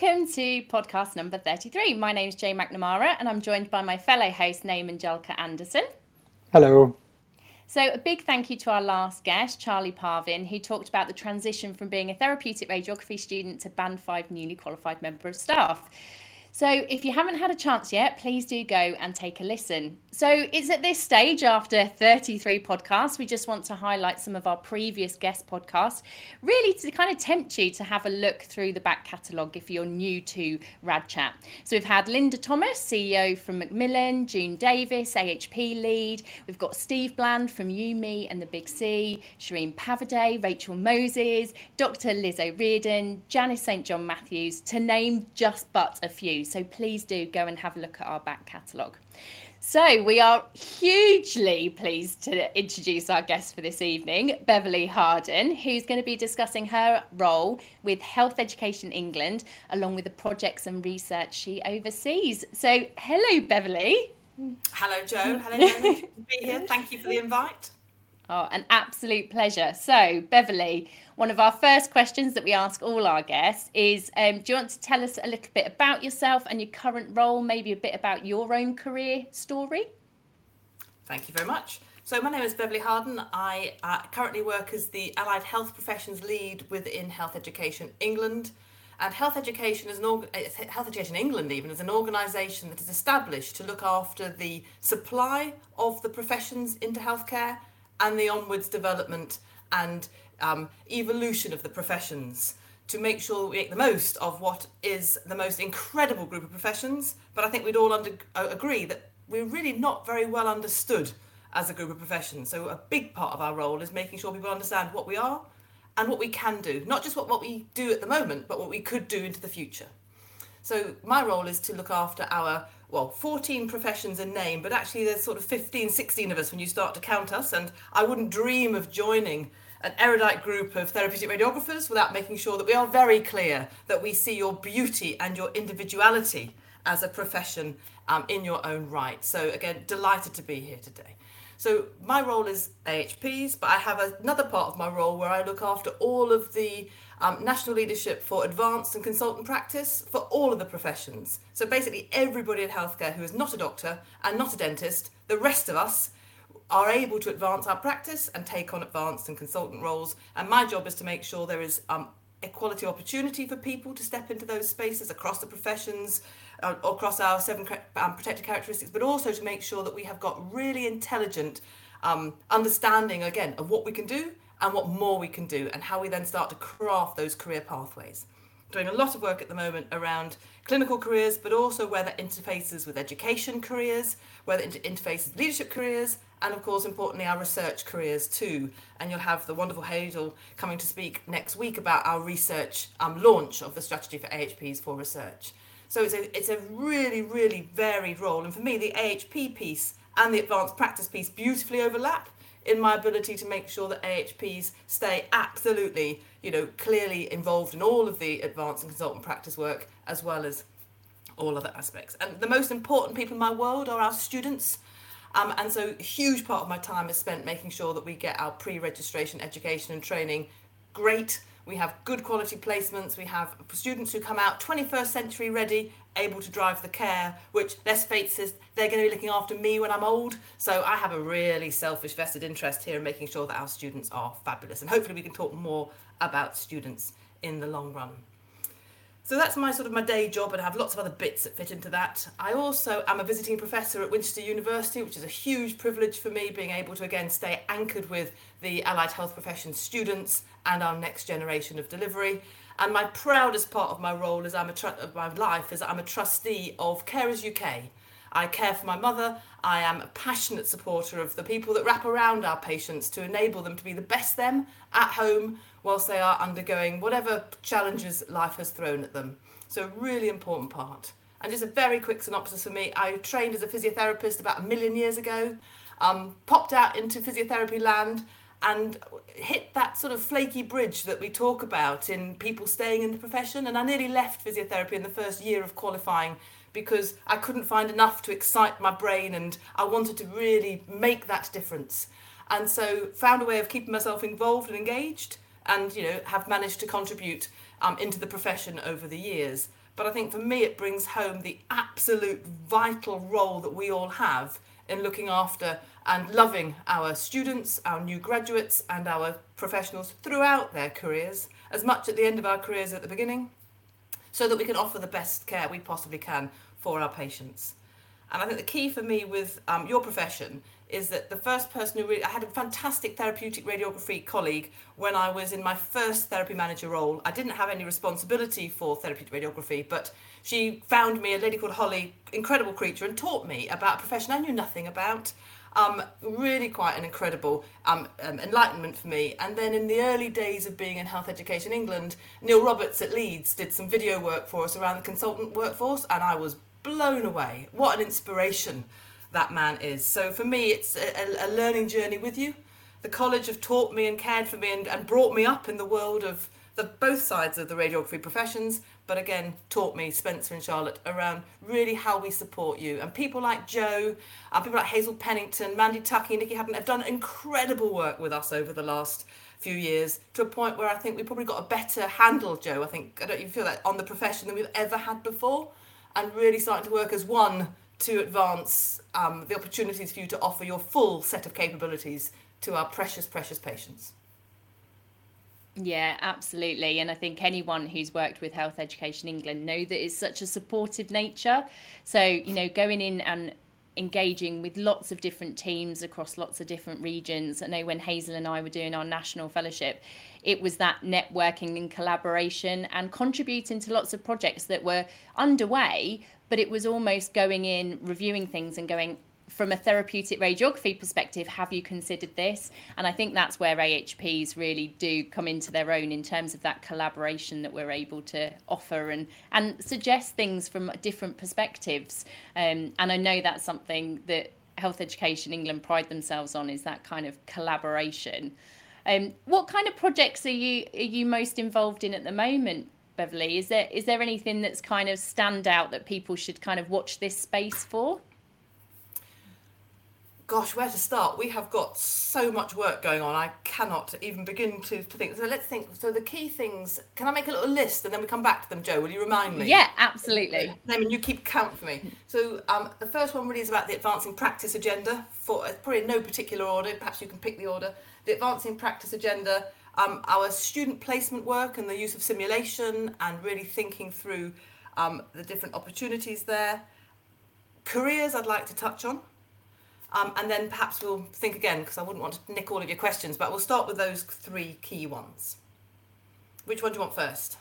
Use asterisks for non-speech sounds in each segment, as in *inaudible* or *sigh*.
Welcome to podcast number 33. My name is Jane McNamara and I'm joined by my fellow host, name Angelika Anderson. Hello. So, a big thank you to our last guest, Charlie Parvin, who talked about the transition from being a therapeutic radiography student to Band 5 newly qualified member of staff. So, if you haven't had a chance yet, please do go and take a listen. So, it's at this stage after 33 podcasts, we just want to highlight some of our previous guest podcasts, really to kind of tempt you to have a look through the back catalogue if you're new to Rad Chat. So, we've had Lynda Thomas, CEO from Macmillan, June Davis, AHP lead. We've got Steve Bland from You, Me and the Big C, Shireen Pavaday, Rachel Moses, Dr. Liz O'Riordan, Janice St. John Matthews, to name just but a few. So please do go and have a look at our back catalogue. So, we are hugely pleased to introduce our guest for this evening, Beverley Harden, who's going to be discussing her role with Health Education England, along with the projects and research she oversees. So, hello, Beverley. Hello, Joe. Hello, be here. Thank you for the invite. Oh, an absolute pleasure. So, Beverley, one of our first questions that we ask all our guests is um, Do you want to tell us a little bit about yourself and your current role, maybe a bit about your own career story? Thank you very much. So, my name is Beverley Harden. I uh, currently work as the Allied Health Professions Lead within Health Education England. And Health Education is an org- Health Education England even is an organisation that is established to look after the supply of the professions into healthcare and the onwards development and um, evolution of the professions to make sure we make the most of what is the most incredible group of professions. But I think we'd all under, uh, agree that we're really not very well understood as a group of professions. So a big part of our role is making sure people understand what we are and what we can do, not just what, what we do at the moment, but what we could do into the future. So my role is to look after our well 14 professions in name but actually there's sort of 15 16 of us when you start to count us and i wouldn't dream of joining an erudite group of therapeutic radiographers without making sure that we are very clear that we see your beauty and your individuality as a profession um, in your own right. So again delighted to be here today. So my role is ahps but i have another part of my role where i look after all of the um, national leadership for advanced and consultant practice for all of the professions. So basically, everybody in healthcare who is not a doctor and not a dentist, the rest of us are able to advance our practice and take on advanced and consultant roles. And my job is to make sure there is um, equality opportunity for people to step into those spaces across the professions, uh, across our seven um, protected characteristics, but also to make sure that we have got really intelligent um, understanding again of what we can do and what more we can do and how we then start to craft those career pathways. Doing a lot of work at the moment around clinical careers, but also where that interfaces with education careers, where that interfaces with leadership careers, and of course, importantly, our research careers too. And you'll have the wonderful Hazel coming to speak next week about our research um, launch of the strategy for AHPs for research. So it's a, it's a really, really varied role. And for me, the AHP piece and the advanced practice piece beautifully overlap in my ability to make sure that AHPs stay absolutely, you know, clearly involved in all of the advanced and consultant practice work as well as all other aspects. And the most important people in my world are our students. Um, and so a huge part of my time is spent making sure that we get our pre-registration education and training great we have good quality placements. We have students who come out 21st century ready, able to drive the care, which, let's face it, they're going to be looking after me when I'm old. So I have a really selfish vested interest here in making sure that our students are fabulous. And hopefully we can talk more about students in the long run. So that's my sort of my day job, and I have lots of other bits that fit into that. I also am a visiting professor at Winchester University, which is a huge privilege for me, being able to again stay anchored with the allied health profession students and our next generation of delivery. And my proudest part of my role is I'm a tr- of my life is I'm a trustee of Carers UK. I care for my mother. I am a passionate supporter of the people that wrap around our patients to enable them to be the best them at home whilst they are undergoing whatever challenges life has thrown at them. So, a really important part. And just a very quick synopsis for me I trained as a physiotherapist about a million years ago, um, popped out into physiotherapy land, and hit that sort of flaky bridge that we talk about in people staying in the profession. And I nearly left physiotherapy in the first year of qualifying because I couldn't find enough to excite my brain and I wanted to really make that difference. And so found a way of keeping myself involved and engaged and you know have managed to contribute um, into the profession over the years. but I think for me it brings home the absolute vital role that we all have in looking after and loving our students, our new graduates, and our professionals throughout their careers, as much at the end of our careers at the beginning, so that we can offer the best care we possibly can for our patients. And I think the key for me with um, your profession is that the first person who really, I had a fantastic therapeutic radiography colleague when I was in my first therapy manager role. I didn't have any responsibility for therapeutic radiography, but she found me a lady called Holly, incredible creature, and taught me about a profession I knew nothing about. Um, really quite an incredible um, um, enlightenment for me. And then in the early days of being in Health Education England, Neil Roberts at Leeds did some video work for us around the consultant workforce, and I was blown away. What an inspiration that man is. So for me, it's a, a learning journey with you. The college have taught me and cared for me and, and brought me up in the world of the both sides of the radiography professions, but again taught me Spencer and Charlotte around really how we support you. And people like Joe, uh, people like Hazel Pennington, Mandy Tuckey, Nikki Haddon have done incredible work with us over the last few years to a point where I think we probably got a better handle, Joe. I think I don't even feel that on the profession than we've ever had before, and really starting to work as one to advance um, the opportunities for you to offer your full set of capabilities to our precious, precious patients. Yeah, absolutely. And I think anyone who's worked with Health Education England know that it's such a supportive nature. So, you know, going in and engaging with lots of different teams across lots of different regions. I know when Hazel and I were doing our national fellowship, it was that networking and collaboration and contributing to lots of projects that were underway, but it was almost going in, reviewing things and going, from a therapeutic radiography perspective, have you considered this? And I think that's where AHPs really do come into their own in terms of that collaboration that we're able to offer and, and suggest things from different perspectives. Um, and I know that's something that Health Education England pride themselves on is that kind of collaboration. Um, what kind of projects are you are you most involved in at the moment, Beverley? Is there is there anything that's kind of stand out that people should kind of watch this space for? Gosh, where to start? We have got so much work going on. I cannot even begin to, to think. So let's think. So the key things. Can I make a little list and then we come back to them, Joe? Will you remind me? Yeah, absolutely. I mean, you keep count for me. So um, the first one really is about the advancing practice agenda. For uh, probably no particular order. Perhaps you can pick the order. The advancing practice agenda. Um, our student placement work and the use of simulation and really thinking through um, the different opportunities there. Careers, I'd like to touch on. Um, and then perhaps we'll think again because I wouldn't want to nick all of your questions, but we'll start with those three key ones. Which one do you want first?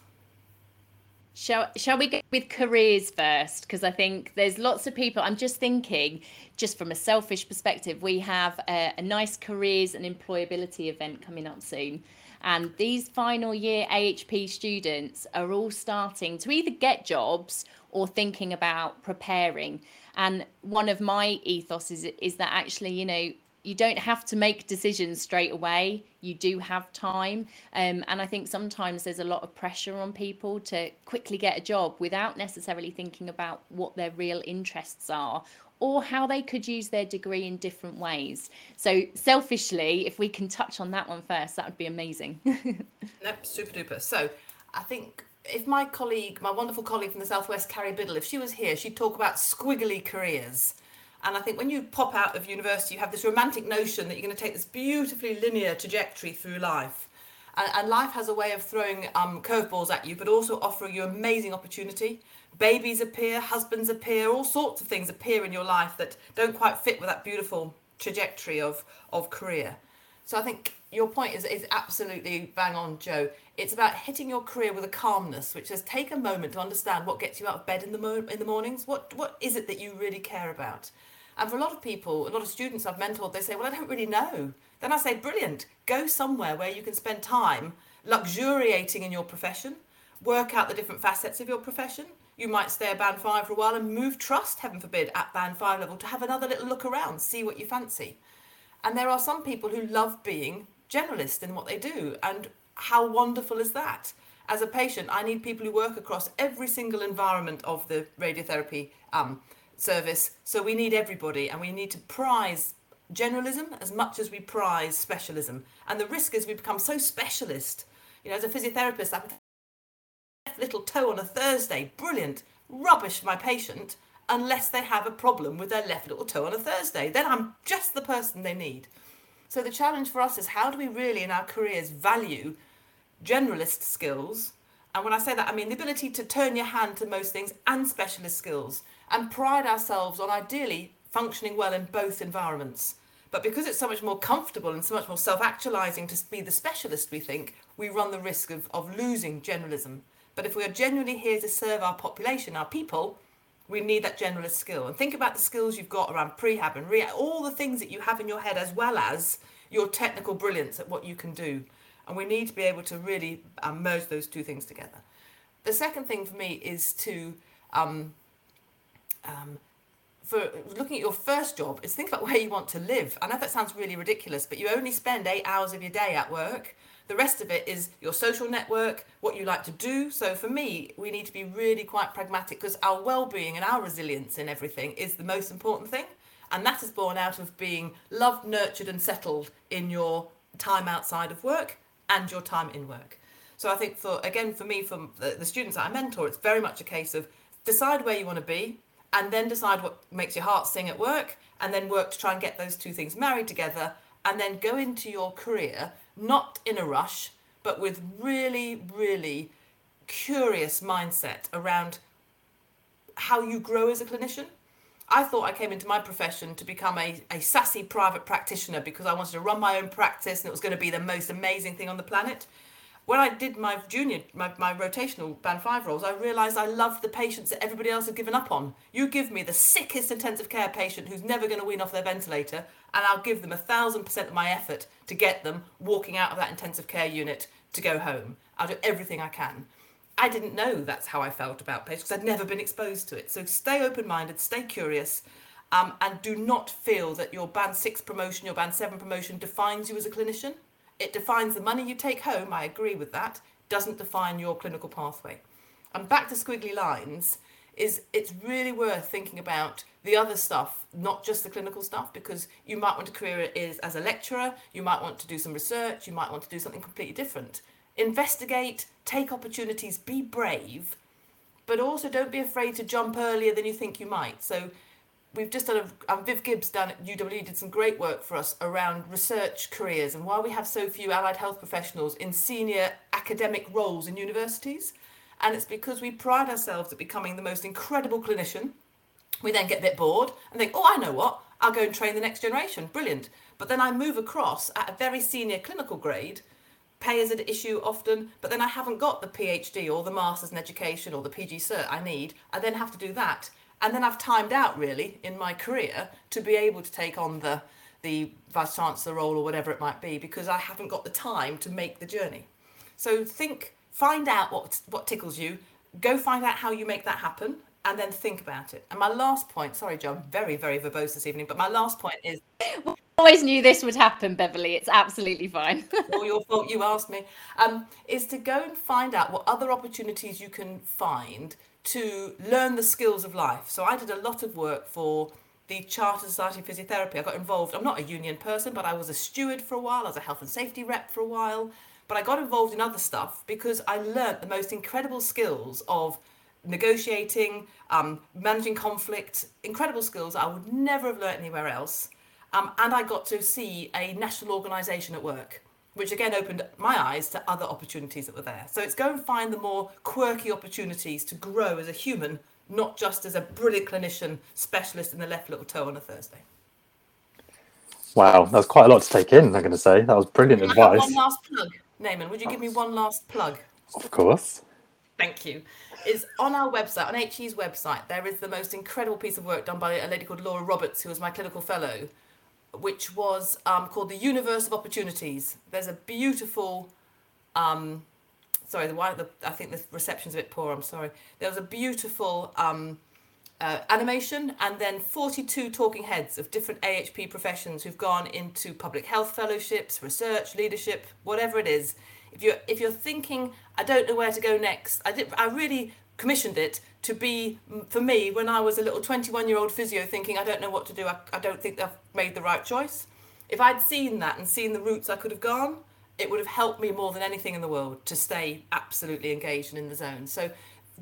Shall, shall we go with careers first? Because I think there's lots of people. I'm just thinking, just from a selfish perspective, we have a, a nice careers and employability event coming up soon. And these final year AHP students are all starting to either get jobs or thinking about preparing. And one of my ethos is is that actually, you know, you don't have to make decisions straight away. You do have time. Um, and I think sometimes there's a lot of pressure on people to quickly get a job without necessarily thinking about what their real interests are or how they could use their degree in different ways. So, selfishly, if we can touch on that one first, that would be amazing. *laughs* nope, super duper. So, I think if my colleague, my wonderful colleague from the Southwest, Carrie Biddle, if she was here, she'd talk about squiggly careers. And I think when you pop out of university, you have this romantic notion that you're going to take this beautifully linear trajectory through life. And, and life has a way of throwing um, curveballs at you, but also offering you amazing opportunity. Babies appear, husbands appear, all sorts of things appear in your life that don't quite fit with that beautiful trajectory of, of career. So I think your point is, is absolutely bang on, Joe. It's about hitting your career with a calmness, which says take a moment to understand what gets you out of bed in the mo- in the mornings. What what is it that you really care about? And for a lot of people, a lot of students I've mentored, they say, "Well, I don't really know." Then I say, "Brilliant. Go somewhere where you can spend time luxuriating in your profession, work out the different facets of your profession. You might stay at band five for a while and move trust, heaven forbid, at band five level to have another little look around, see what you fancy." And there are some people who love being generalist in what they do. And how wonderful is that? As a patient, I need people who work across every single environment of the radiotherapy um, service. So we need everybody, and we need to prize generalism as much as we prize specialism. And the risk is we become so specialist. You know, as a physiotherapist, I left little toe on a Thursday. Brilliant. Rubbish for my patient unless they have a problem with their left little toe on a Thursday. Then I'm just the person they need. So the challenge for us is how do we really in our careers value generalist skills? And when I say that, I mean the ability to turn your hand to most things and specialist skills and pride ourselves on ideally functioning well in both environments. But because it's so much more comfortable and so much more self actualizing to be the specialist, we think, we run the risk of, of losing generalism. But if we are genuinely here to serve our population, our people, we need that generalist skill. And think about the skills you've got around prehab and rehab, all the things that you have in your head, as well as your technical brilliance at what you can do. And we need to be able to really um, merge those two things together. The second thing for me is to um, um, for looking at your first job is think about where you want to live. I know that sounds really ridiculous, but you only spend eight hours of your day at work. The rest of it is your social network, what you like to do. So for me, we need to be really quite pragmatic because our well-being and our resilience in everything is the most important thing. And that is born out of being loved, nurtured, and settled in your time outside of work and your time in work. So I think for again for me, from the, the students that I mentor, it's very much a case of decide where you want to be, and then decide what makes your heart sing at work and then work to try and get those two things married together and then go into your career not in a rush but with really really curious mindset around how you grow as a clinician. I thought I came into my profession to become a, a sassy private practitioner because I wanted to run my own practice and it was going to be the most amazing thing on the planet when I did my junior, my, my rotational band five roles, I realised I loved the patients that everybody else had given up on. You give me the sickest intensive care patient who's never going to wean off their ventilator, and I'll give them a thousand percent of my effort to get them walking out of that intensive care unit to go home. I'll do everything I can. I didn't know that's how I felt about patients because I'd never been exposed to it. So stay open minded, stay curious, um, and do not feel that your band six promotion, your band seven promotion defines you as a clinician. It defines the money you take home, I agree with that, doesn't define your clinical pathway. And back to squiggly lines, is it's really worth thinking about the other stuff, not just the clinical stuff, because you might want to career is as a lecturer, you might want to do some research, you might want to do something completely different. Investigate, take opportunities, be brave, but also don't be afraid to jump earlier than you think you might. So we've just done a um, Viv Gibbs down at UWE did some great work for us around research careers and why we have so few allied health professionals in senior academic roles in universities. And it's because we pride ourselves at becoming the most incredible clinician. We then get a bit bored and think, oh, I know what, I'll go and train the next generation. Brilliant. But then I move across at a very senior clinical grade. Pay is an issue often, but then I haven't got the PhD or the Masters in Education or the PG Cert I need. I then have to do that and then I've timed out really in my career to be able to take on the the vice chancellor role or whatever it might be because I haven't got the time to make the journey. So think, find out what what tickles you, go find out how you make that happen, and then think about it. And my last point, sorry, John, very very verbose this evening, but my last point is. always knew this would happen, Beverley. It's absolutely fine. *laughs* all your fault. You asked me. Um, is to go and find out what other opportunities you can find to learn the skills of life. So I did a lot of work for the Chartered Society of Physiotherapy. I got involved. I'm not a union person, but I was a steward for a while. I was a health and safety rep for a while. But I got involved in other stuff because I learnt the most incredible skills of negotiating, um, managing conflict, incredible skills I would never have learnt anywhere else. Um, and I got to see a national organisation at work which again opened my eyes to other opportunities that were there. So it's go and find the more quirky opportunities to grow as a human, not just as a brilliant clinician specialist in the left little toe on a Thursday. Wow, that's quite a lot to take in. I'm going to say that was brilliant advice. One last plug, Naaman. Would you give me one last plug? Of course. Thank you. Is on our website, on HE's website, there is the most incredible piece of work done by a lady called Laura Roberts, who was my clinical fellow, which was um, called the Universe of Opportunities. There's a beautiful, um, sorry, the, one, the I think the reception's a bit poor. I'm sorry. There was a beautiful um, uh, animation, and then 42 talking heads of different AHP professions who've gone into public health fellowships, research, leadership, whatever it is. If you're if you're thinking, I don't know where to go next, I did. I really commissioned it to be mm, for me when I was a little 21 year old physio thinking I don't know what to do I, I don't think I've made the right choice if I'd seen that and seen the routes I could have gone it would have helped me more than anything in the world to stay absolutely engaged and in the zone. So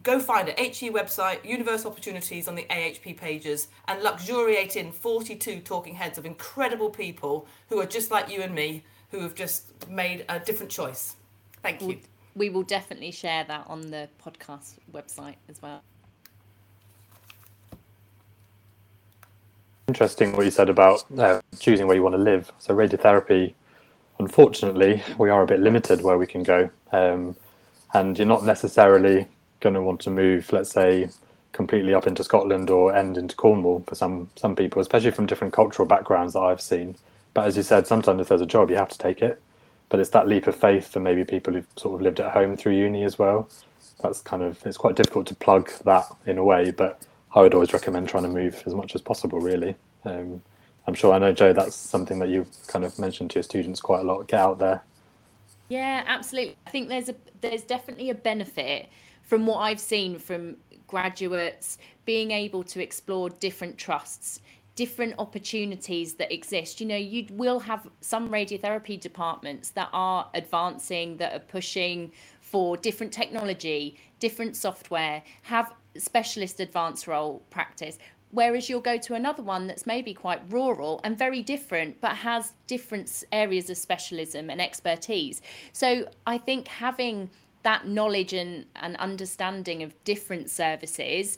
go find it. HE website, universe opportunities on the AHP pages, and luxuriate in 42 talking heads of incredible people who are just like you and me, who have just made a different choice. Thank you. We will definitely share that on the podcast website as well. Interesting what you said about uh, choosing where you want to live. So radiotherapy, unfortunately, we are a bit limited where we can go, um, and you're not necessarily going to want to move, let's say, completely up into Scotland or end into Cornwall for some some people, especially from different cultural backgrounds that I've seen. But as you said, sometimes if there's a job, you have to take it. But it's that leap of faith for maybe people who've sort of lived at home through uni as well. That's kind of it's quite difficult to plug that in a way, but I would always recommend trying to move as much as possible. Really, um, I'm sure I know Joe. That's something that you've kind of mentioned to your students quite a lot. Get out there. Yeah, absolutely. I think there's a there's definitely a benefit from what I've seen from graduates being able to explore different trusts different opportunities that exist. You know, you will have some radiotherapy departments that are advancing, that are pushing for different technology, different software, have specialist advanced role practice. Whereas you'll go to another one that's maybe quite rural and very different, but has different areas of specialism and expertise. So I think having that knowledge and, and understanding of different services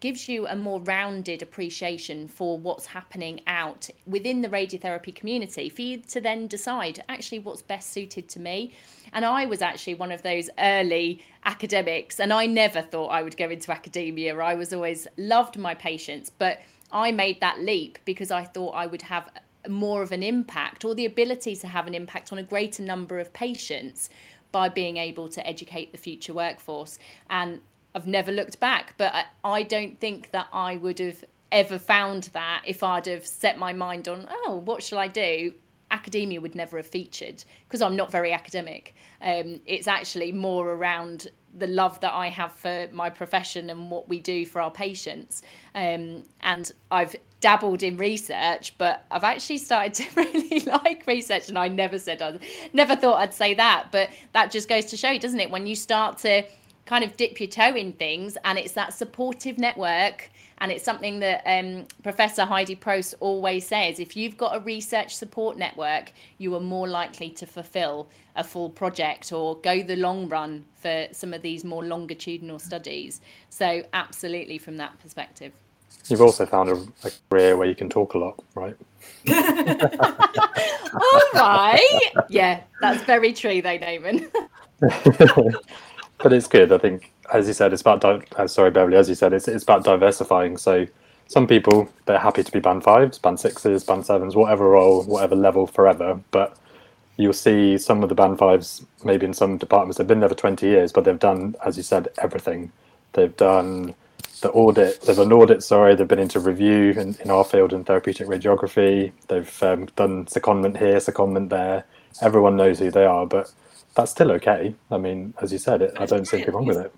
gives you a more rounded appreciation for what's happening out within the radiotherapy community for you to then decide actually what's best suited to me. And I was actually one of those early academics, and I never thought I would go into academia. I was always loved my patients, but I made that leap because I thought I would have more of an impact or the ability to have an impact on a greater number of patients by being able to educate the future workforce. And I've never looked back, but I, I don't think that I would have ever found that if I'd have set my mind on, oh, what shall I do? Academia would never have featured because I'm not very academic. Um, it's actually more around the love that I have for my profession and what we do for our patients. Um, and I've dabbled in research, but I've actually started to *laughs* really like research. And I never said I never thought I'd say that, but that just goes to show, doesn't it? When you start to kind of dip your toe in things, and it's that supportive network. And it's something that um, Professor Heidi Probst always says if you've got a research support network, you are more likely to fulfill a full project or go the long run for some of these more longitudinal studies. So, absolutely, from that perspective. You've also found a, a career where you can talk a lot, right? *laughs* *laughs* All right. Yeah, that's very true, though, Damon. *laughs* but it's good. I think, as you said, it's about. Di- uh, sorry, Beverley. As you said, it's it's about diversifying. So some people they're happy to be band fives, band sixes, band sevens, whatever role, whatever level, forever. But you'll see some of the band fives, maybe in some departments, they've been there for twenty years, but they've done, as you said, everything. They've done the audit. There's an audit. Sorry, they've been into review in, in our field in therapeutic radiography. They've um, done secondment here, secondment there. Everyone knows who they are, but that's still okay. I mean, as you said, it, I don't see anything wrong with it.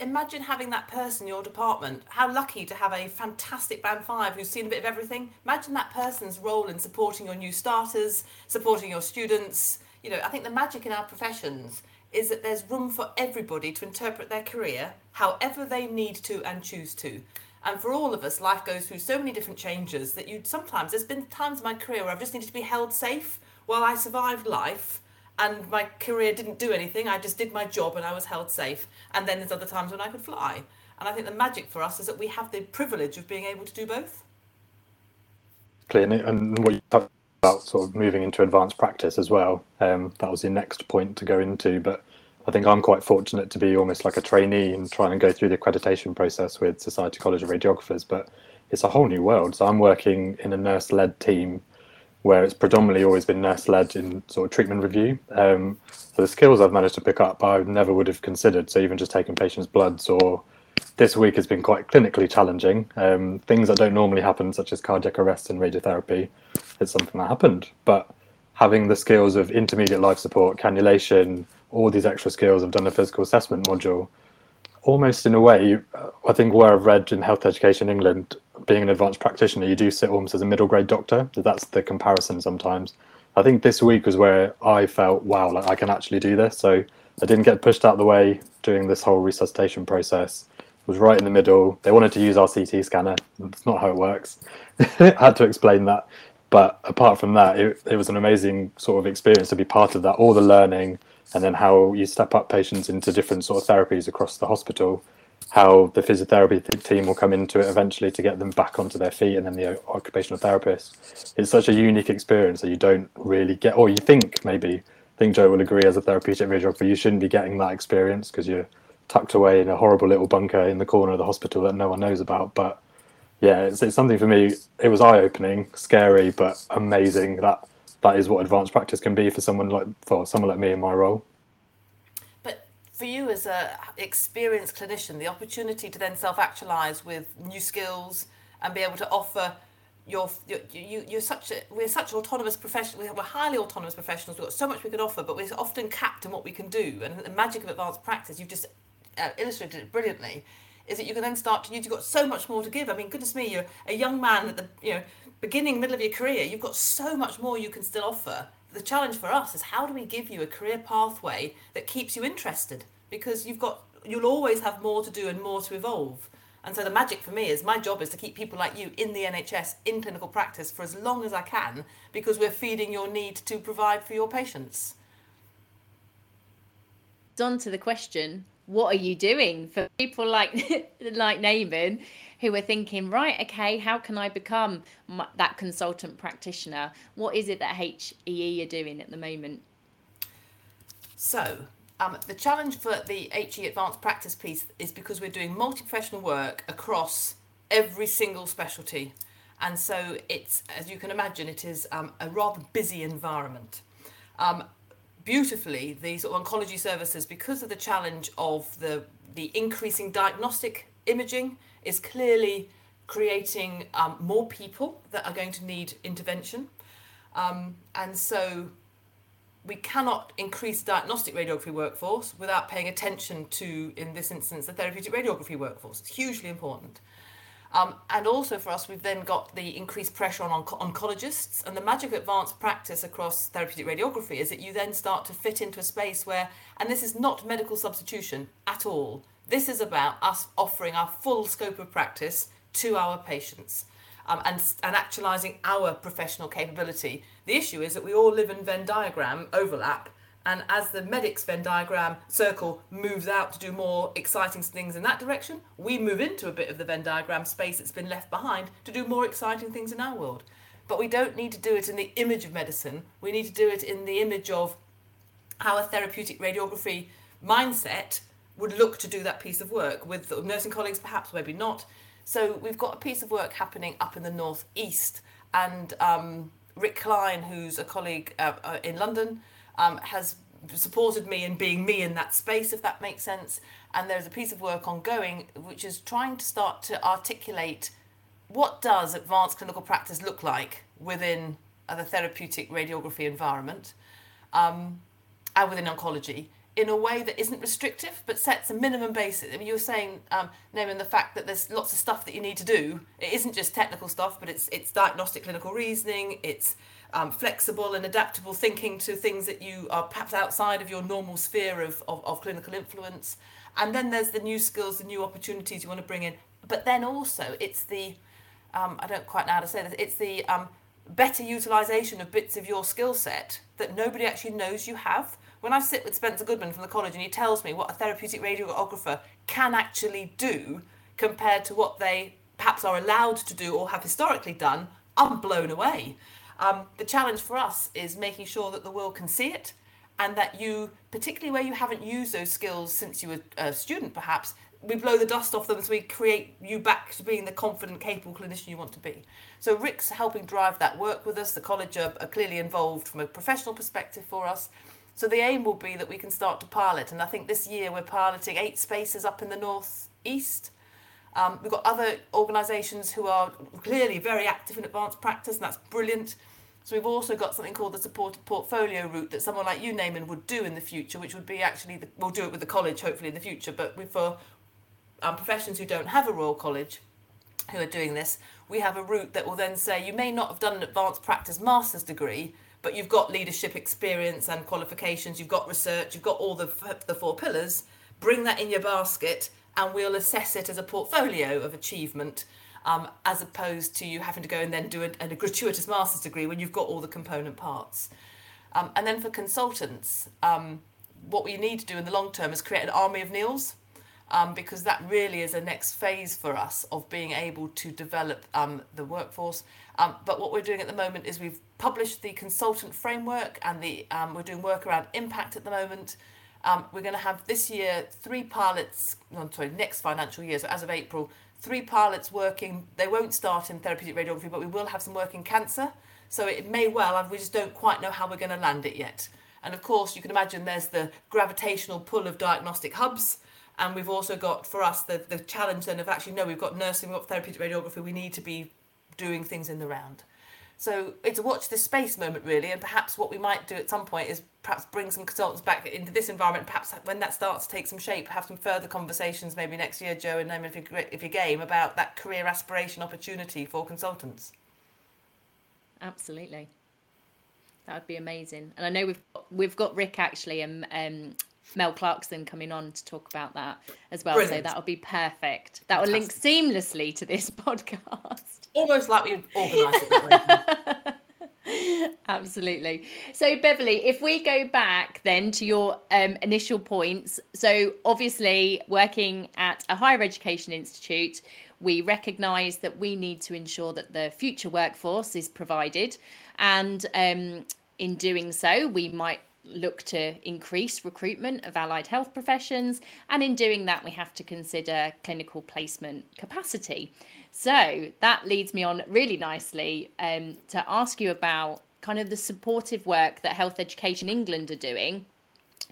Imagine having that person in your department. How lucky to have a fantastic band five who's seen a bit of everything. Imagine that person's role in supporting your new starters, supporting your students. You know, I think the magic in our professions is that there's room for everybody to interpret their career however they need to and choose to. And for all of us, life goes through so many different changes that you sometimes, there's been times in my career where I've just needed to be held safe while I survived life and my career didn't do anything. I just did my job and I was held safe. And then there's other times when I could fly. And I think the magic for us is that we have the privilege of being able to do both. Clearly, and what you talked about, sort of moving into advanced practice as well. Um, that was the next point to go into, but. I think I'm quite fortunate to be almost like a trainee and trying to go through the accreditation process with Society College of Radiographers, but it's a whole new world. So I'm working in a nurse led team where it's predominantly always been nurse led in sort of treatment review. Um, so the skills I've managed to pick up, I never would have considered. So even just taking patients' bloods or this week has been quite clinically challenging. Um, things that don't normally happen, such as cardiac arrest and radiotherapy, it's something that happened. But having the skills of intermediate life support, cannulation, all these extra skills, I've done a physical assessment module. Almost in a way, I think where I've read in health education England, being an advanced practitioner, you do sit almost as a middle grade doctor. That's the comparison sometimes. I think this week was where I felt, wow, like I can actually do this. So I didn't get pushed out of the way during this whole resuscitation process. It was right in the middle. They wanted to use our CT scanner. That's not how it works. I *laughs* had to explain that. But apart from that, it, it was an amazing sort of experience to be part of that, all the learning, and then how you step up patients into different sort of therapies across the hospital how the physiotherapy team will come into it eventually to get them back onto their feet and then the occupational therapist. It's such a unique experience that you don't really get or you think maybe I think Joe will agree as a therapeutic radiographer you shouldn't be getting that experience because you're tucked away in a horrible little bunker in the corner of the hospital that no one knows about. But yeah it's, it's something for me it was eye-opening scary but amazing that that is what advanced practice can be for someone like for someone like me in my role for you as a experienced clinician, the opportunity to then self-actualize with new skills and be able to offer your, your you, you're such a, we're such autonomous professionals we're highly autonomous professionals we've got so much we can offer but we're often capped in what we can do. And the magic of advanced practice you've just uh, illustrated it brilliantly is that you can then start to use you've got so much more to give. I mean goodness me you're a young man at the you know beginning middle of your career you've got so much more you can still offer the challenge for us is how do we give you a career pathway that keeps you interested? Because you've got you'll always have more to do and more to evolve. And so the magic for me is my job is to keep people like you in the NHS in clinical practice for as long as I can because we're feeding your need to provide for your patients. On to the question, what are you doing for people like *laughs* like Naaman who are thinking, right, okay, how can I become my, that consultant practitioner? What is it that HEE are doing at the moment? So, um, the challenge for the HE Advanced Practice piece is because we're doing multi-professional work across every single specialty. And so it's, as you can imagine, it is um, a rather busy environment. Um, beautifully, the sort of oncology services, because of the challenge of the, the increasing diagnostic imaging, is clearly creating um, more people that are going to need intervention. Um, and so we cannot increase diagnostic radiography workforce without paying attention to, in this instance, the therapeutic radiography workforce. It's hugely important. Um, and also for us, we've then got the increased pressure on onc- oncologists. And the magic of advanced practice across therapeutic radiography is that you then start to fit into a space where, and this is not medical substitution at all, this is about us offering our full scope of practice to our patients um, and, and actualising our professional capability. The issue is that we all live in Venn diagram overlap, and as the medics Venn diagram circle moves out to do more exciting things in that direction, we move into a bit of the Venn diagram space that's been left behind to do more exciting things in our world. But we don't need to do it in the image of medicine, we need to do it in the image of our therapeutic radiography mindset would look to do that piece of work with nursing colleagues, perhaps, maybe not. So we've got a piece of work happening up in the northeast, and um, Rick Klein, who's a colleague uh, uh, in London, um, has supported me in being me in that space, if that makes sense. And there's a piece of work ongoing which is trying to start to articulate what does advanced clinical practice look like within the therapeutic radiography environment um, and within oncology in a way that isn't restrictive but sets a minimum basis. I mean, you were saying, um, naming the fact that there's lots of stuff that you need to do. It isn't just technical stuff, but it's it's diagnostic clinical reasoning. It's um, flexible and adaptable thinking to things that you are perhaps outside of your normal sphere of, of, of clinical influence. And then there's the new skills, the new opportunities you want to bring in. But then also, it's the um, I don't quite know how to say this. It's the um, better utilization of bits of your skill set that nobody actually knows you have when I sit with Spencer Goodman from the college and he tells me what a therapeutic radiographer can actually do compared to what they perhaps are allowed to do or have historically done, I'm blown away. Um, the challenge for us is making sure that the world can see it and that you, particularly where you haven't used those skills since you were a student perhaps, we blow the dust off them so we create you back to being the confident, capable clinician you want to be. So Rick's helping drive that work with us. The college are, are clearly involved from a professional perspective for us. So the aim will be that we can start to pilot, and I think this year we're piloting eight spaces up in the north east. Um, we've got other organisations who are clearly very active in advanced practice, and that's brilliant. So we've also got something called the supported portfolio route that someone like you, Naaman, would do in the future, which would be actually the, we'll do it with the college hopefully in the future, but for um, professions who don't have a Royal College who are doing this, we have a route that will then say you may not have done an advanced practice master's degree, but you've got leadership experience and qualifications, you've got research, you've got all the, the four pillars, bring that in your basket and we'll assess it as a portfolio of achievement um, as opposed to you having to go and then do a, a, gratuitous master's degree when you've got all the component parts. Um, and then for consultants, um, what we need to do in the long term is create an army of Neils. Um, because that really is a next phase for us of being able to develop um, the workforce. Um, but what we're doing at the moment is we've published the consultant framework and the um, we're doing work around impact at the moment. Um, we're going to have this year three pilots, no, sorry, next financial year, so as of April, three pilots working. They won't start in therapeutic radiography, but we will have some work in cancer. So it may well, and we just don't quite know how we're going to land it yet. And of course, you can imagine there's the gravitational pull of diagnostic hubs. And we've also got for us the, the challenge then of actually, no, we've got nursing, we've got therapeutic radiography, we need to be doing things in the round. So it's a watch this space moment, really. And perhaps what we might do at some point is perhaps bring some consultants back into this environment. Perhaps when that starts to take some shape, have some further conversations maybe next year, Joe, and then if you're, if you're game about that career aspiration opportunity for consultants. Absolutely. That would be amazing. And I know we've got, we've got Rick actually and um, Mel Clarkson coming on to talk about that as well. Brilliant. So that'll be perfect. That will link seamlessly to this *laughs* podcast. Almost like we've organised it. *laughs* Absolutely. So, Beverley, if we go back then to your um, initial points, so obviously working at a higher education institute, we recognise that we need to ensure that the future workforce is provided, and um, in doing so, we might look to increase recruitment of allied health professions, and in doing that, we have to consider clinical placement capacity. So that leads me on really nicely um, to ask you about kind of the supportive work that Health Education England are doing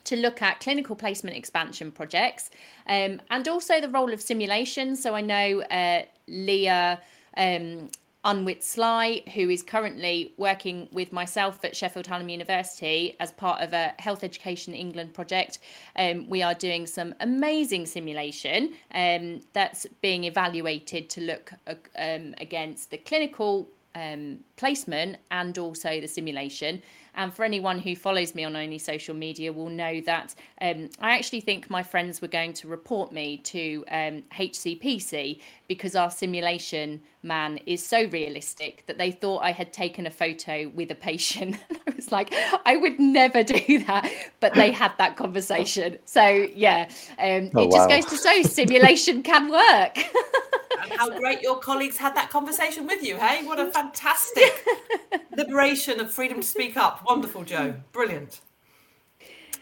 to look at clinical placement expansion projects um, and also the role of simulation. So I know uh, Leah um, Unwit Sly, who is currently working with myself at Sheffield Hallam University as part of a Health Education England project. Um, we are doing some amazing simulation um, that's being evaluated to look um, against the clinical um, placement and also the simulation. And for anyone who follows me on any social media will know that um, I actually think my friends were going to report me to um, HCPC because our simulation man is so realistic that they thought I had taken a photo with a patient. *laughs* I was like, I would never do that. But they had that conversation. So, yeah, um, oh, it just wow. goes to show simulation can work. *laughs* and *laughs* how great your colleagues had that conversation with you. Hey, what a fantastic *laughs* liberation of freedom to speak up. Wonderful, Joe. Brilliant.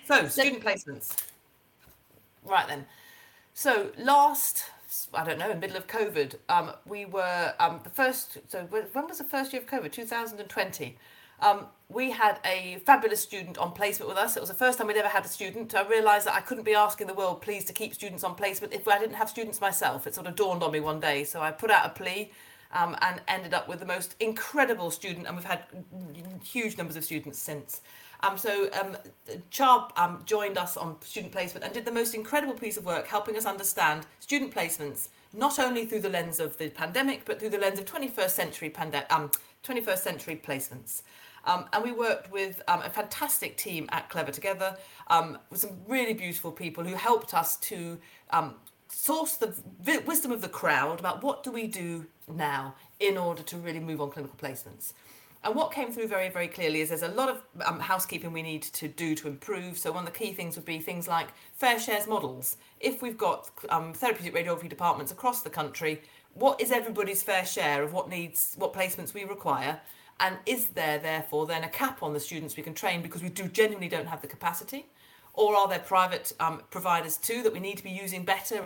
So, student placements. Right then. So, last, I don't know, in the middle of COVID, um, we were um, the first. So, when was the first year of COVID? 2020. Um, we had a fabulous student on placement with us. It was the first time we'd ever had a student. I realised that I couldn't be asking the world, please, to keep students on placement if I didn't have students myself. It sort of dawned on me one day. So I put out a plea um, and ended up with the most incredible student, and we've had huge numbers of students since. Um, so um, um, joined us on student placement and did the most incredible piece of work helping us understand student placements, not only through the lens of the pandemic, but through the lens of 21st century, pande- um, 21st century placements. Um, and we worked with um, a fantastic team at Clever Together um, with some really beautiful people who helped us to um, source the v- wisdom of the crowd about what do we do now in order to really move on clinical placements. And what came through very, very clearly is there's a lot of um, housekeeping we need to do to improve. So, one of the key things would be things like fair shares models. If we've got um, therapeutic radiography departments across the country, what is everybody's fair share of what needs, what placements we require? And is there therefore then a cap on the students we can train because we do genuinely don't have the capacity? Or are there private um, providers too that we need to be using better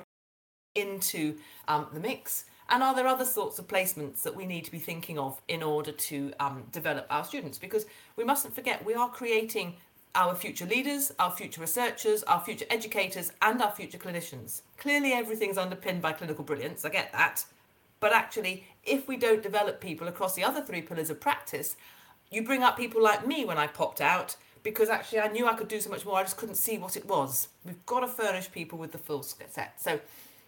into um, the mix? And are there other sorts of placements that we need to be thinking of in order to um, develop our students? Because we mustn't forget we are creating our future leaders, our future researchers, our future educators, and our future clinicians. Clearly, everything's underpinned by clinical brilliance, I get that. But actually, if we don't develop people across the other three pillars of practice, you bring up people like me when I popped out because actually I knew I could do so much more. I just couldn't see what it was. We've got to furnish people with the full set. So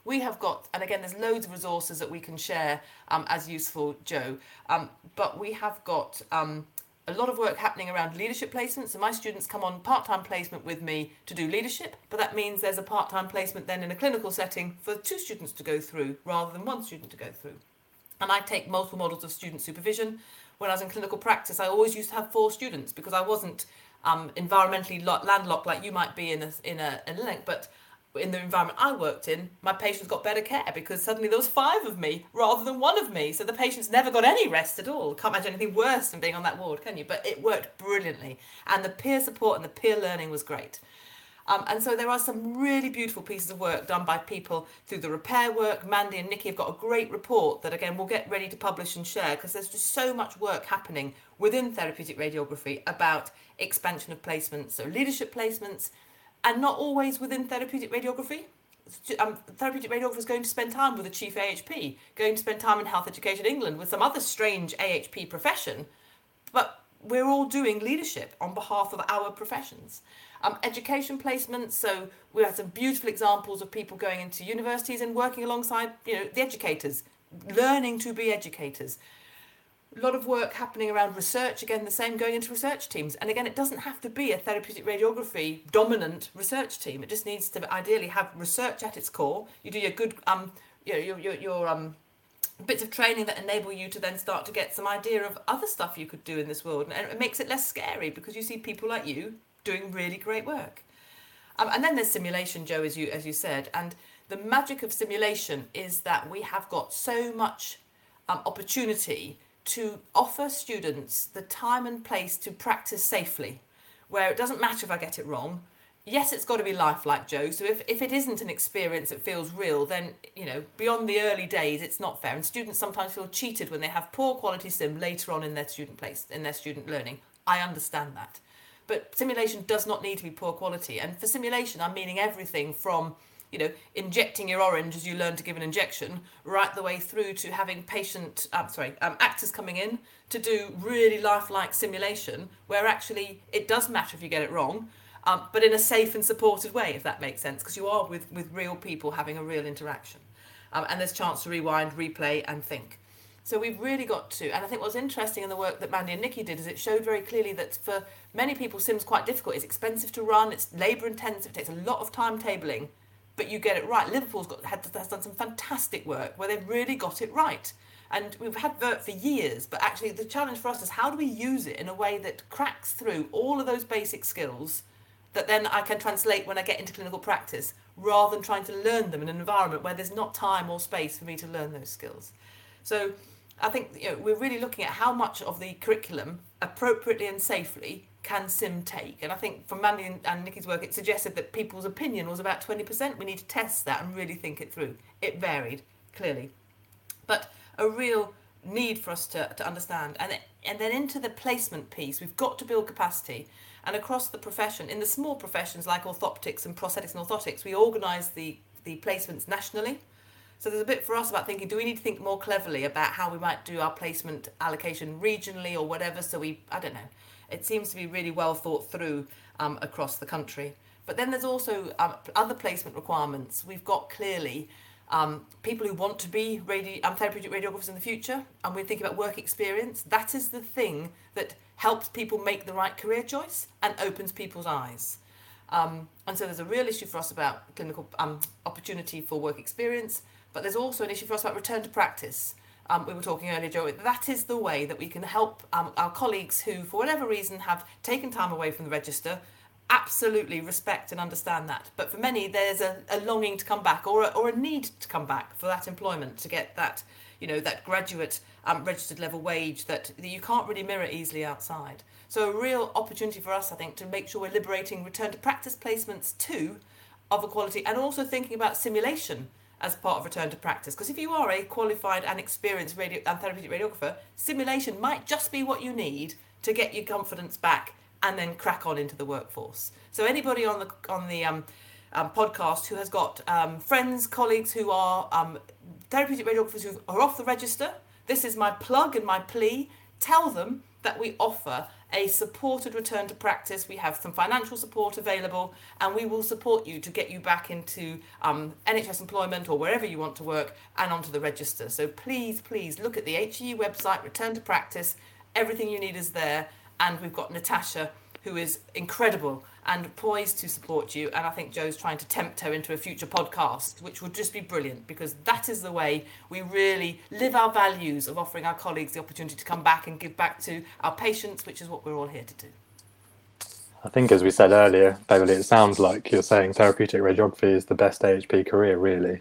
we have got, and again, there's loads of resources that we can share um, as useful, Joe. Um, but we have got um, a lot of work happening around leadership placements. So my students come on part-time placement with me to do leadership, but that means there's a part-time placement then in a clinical setting for two students to go through rather than one student to go through. And I take multiple models of student supervision. When I was in clinical practice, I always used to have four students because I wasn't um, environmentally landlocked like you might be in a in a, in a LINAC, but in the environment I worked in, my patients got better care because suddenly there was five of me rather than one of me. So the patients never got any rest at all. Can't imagine anything worse than being on that ward, can you? But it worked brilliantly. And the peer support and the peer learning was great. Um, and so there are some really beautiful pieces of work done by people through the repair work. Mandy and Nikki have got a great report that, again, we'll get ready to publish and share because there's just so much work happening within therapeutic radiography about expansion of placements. So, leadership placements, and not always within therapeutic radiography. Um, therapeutic radiographer is going to spend time with a chief AHP, going to spend time in Health Education England with some other strange AHP profession, but we're all doing leadership on behalf of our professions. Um, education placements, so we have some beautiful examples of people going into universities and working alongside, you know, the educators, learning to be educators. A lot of work happening around research again the same going into research teams. And again it doesn't have to be a therapeutic radiography dominant research team. It just needs to ideally have research at its core. You do your good um you know your your, your um bits of training that enable you to then start to get some idea of other stuff you could do in this world. And it makes it less scary because you see people like you doing really great work um, and then there's simulation joe as you as you said and the magic of simulation is that we have got so much um, opportunity to offer students the time and place to practice safely, where it doesn't matter if I get it wrong. Yes, it's got to be lifelike, Joe. So if, if it isn't an experience that feels real, then, you know, beyond the early days, it's not fair. And students sometimes feel cheated when they have poor quality sim later on in their student place, in their student learning. I understand that. But simulation does not need to be poor quality. And for simulation, I'm meaning everything from you know, injecting your orange as you learn to give an injection, right the way through to having patient, um, sorry, um, actors coming in to do really lifelike simulation, where actually it does matter if you get it wrong, um, but in a safe and supported way, if that makes sense, because you are with, with real people having a real interaction. Um, and there's chance to rewind, replay, and think. So we've really got to, and I think what's interesting in the work that Mandy and Nikki did is it showed very clearly that for many people, Sim's quite difficult. It's expensive to run, it's labour intensive, it takes a lot of timetabling but you get it right. Liverpool's got had, has done some fantastic work where they've really got it right. And we've had Vert for years, but actually the challenge for us is how do we use it in a way that cracks through all of those basic skills that then I can translate when I get into clinical practice, rather than trying to learn them in an environment where there's not time or space for me to learn those skills. So I think you know, we're really looking at how much of the curriculum appropriately and safely can sim take? And I think from Mandy and, and Nikki's work, it suggested that people's opinion was about 20%. We need to test that and really think it through. It varied, clearly. But a real need for us to, to understand. And, and then into the placement piece, we've got to build capacity. And across the profession, in the small professions like orthoptics and prosthetics and orthotics, we organise the, the placements nationally. So there's a bit for us about thinking, do we need to think more cleverly about how we might do our placement allocation regionally or whatever? So we, I don't know, it seems to be really well thought through um, across the country. But then there's also um, other placement requirements. We've got clearly um, people who want to be radi- um, therapeutic radiographers in the future, and we're thinking about work experience. That is the thing that helps people make the right career choice and opens people's eyes. Um, and so there's a real issue for us about clinical um, opportunity for work experience, but there's also an issue for us about return to practice um, we were talking earlier, Joe, that is the way that we can help um, our colleagues who, for whatever reason, have taken time away from the register. Absolutely respect and understand that. But for many, there's a, a longing to come back or a, or a need to come back for that employment to get that, you know, that graduate um, registered level wage that, that you can't really mirror easily outside. So a real opportunity for us, I think, to make sure we're liberating return to practice placements too of equality and also thinking about simulation as part of return to practice. Because if you are a qualified and experienced radio and therapeutic radiographer, simulation might just be what you need to get your confidence back and then crack on into the workforce. So anybody on the on the um, um, podcast who has got um, friends, colleagues who are um, therapeutic radiographers who are off the register, this is my plug and my plea. Tell them that we offer a supported return to practice. We have some financial support available, and we will support you to get you back into um, NHS employment or wherever you want to work and onto the register. So please, please look at the HEE website, return to practice. Everything you need is there, and we've got Natasha, who is incredible and poised to support you. And I think Joe's trying to tempt her into a future podcast, which would just be brilliant because that is the way we really live our values of offering our colleagues the opportunity to come back and give back to our patients, which is what we're all here to do. I think, as we said earlier, Beverley, it sounds like you're saying therapeutic radiography is the best AHP career, really.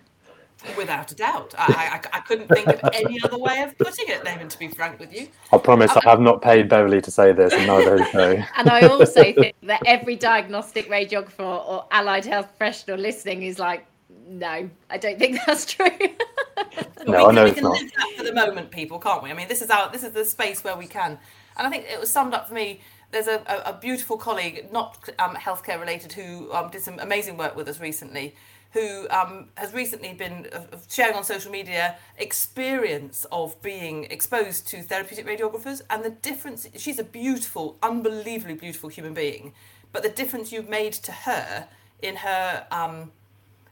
Without a doubt. I, I, I, couldn't think of any other way of putting it, Naaman, to be frank with you. I promise um, I have not paid Beverley to say this, and neither has Joe. *laughs* And I also think that every diagnostic radiographer or allied health professional listening is like, no, I don't think that's true. *laughs* no, I know we it's can not. live that for the moment, people, can't we? I mean, this is our this is the space where we can. And I think it was summed up for me there's a, a, a, beautiful colleague, not um, healthcare related, who um, did some amazing work with us recently, who um, has recently been uh, sharing on social media experience of being exposed to therapeutic radiographers and the difference. She's a beautiful, unbelievably beautiful human being, but the difference you've made to her in her um,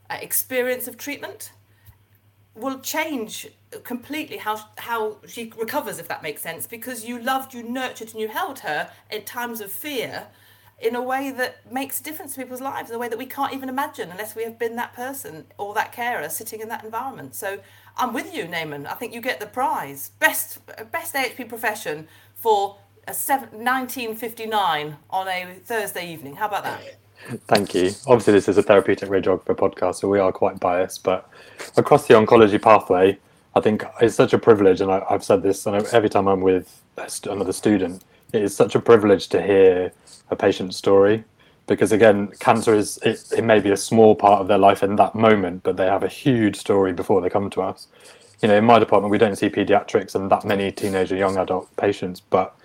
uh, experience of treatment will change completely how how she recovers if that makes sense because you loved you nurtured and you held her in times of fear in a way that makes a difference to people's lives in a way that we can't even imagine unless we have been that person or that carer sitting in that environment so i'm with you Naaman. i think you get the prize best best ahp profession for a seven, 1959 on a thursday evening how about that Thank you. Obviously, this is a therapeutic radiographer podcast, so we are quite biased. But across the oncology pathway, I think it's such a privilege, and I, have said this and every time I'm with another student, it is such a privilege to hear a patient's story because again, cancer is it, it may be a small part of their life in that moment, but they have a huge story before they come to us. You know, in my department, we don't see pediatrics and that many teenager young adult patients, but